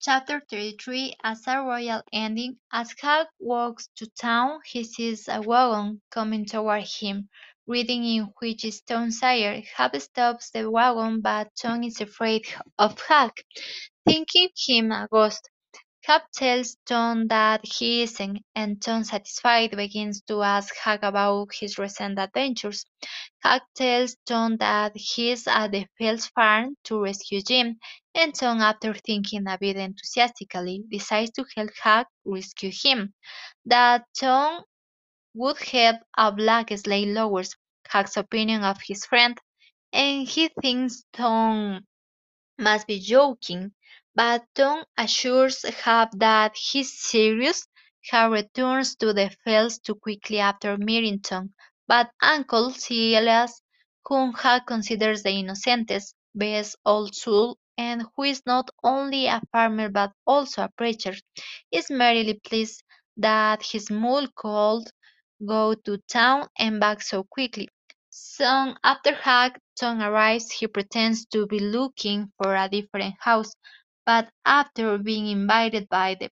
Chapter 33 As a royal ending, as Huck walks to town, he sees a wagon coming toward him, reading in which is Tom Sawyer. Huck stops the wagon, but Tom is afraid of Huck, thinking him a ghost. Huck tells Tom that he isn't, and Tom, satisfied, begins to ask Huck about his recent adventures. Huck tells Tom that he's at the Phelps farm to rescue Jim, and Tom, after thinking a bit enthusiastically, decides to help Huck rescue him. That Tom would help a black slave lowers Huck's opinion of his friend, and he thinks Tom must be joking, but Tom assures Huck that he's serious. Huck returns to the Phelps too quickly after meeting Tom, but Uncle Silas, whom Huck considers the innocentest, best old soul, and who is not only a farmer but also a preacher, is merely pleased that his mule could go to town and back so quickly. Soon after Huck Tom arrives, he pretends to be looking for a different house, but after being invited by the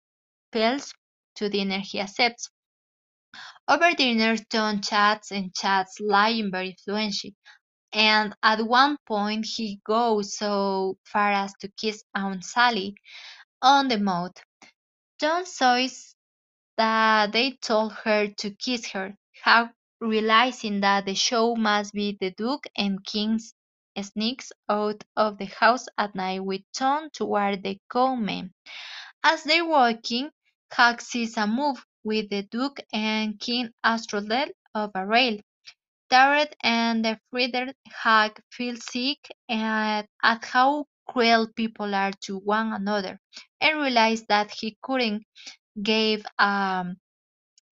Phelps to dinner, he accepts. Over dinner, Tom chats and chats, lying very fluently, and at one point he goes so far as to kiss Aunt Sally on the mouth. Tom says that they told her to kiss her. Huck, realizing that the show must be the Duke and King, sneaks out of the house at night with Tom toward the cowmen. As they're walking, Huck sees a move with the Duke and King astroloed of a rail. Tired and afraid, Huck feels sick at, at how cruel people are to one another, and realizes that he couldn't give a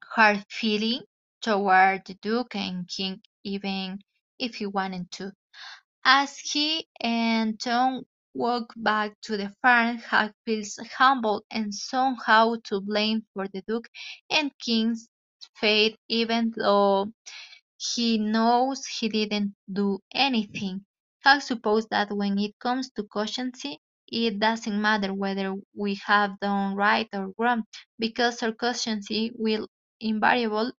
hard feeling toward the Duke and King even if he wanted to. As he and Tom walk back to the farm, Huck feels humbled and somehow to blame for the Duke and King's fate even though he knows he didn't do anything. Huck supposes that when it comes to conscience, it doesn't matter whether we have done right or wrong, because our conscience will invariably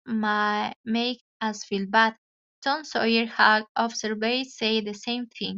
make us feel bad. Tom Sawyer, Huck observed say the same thing.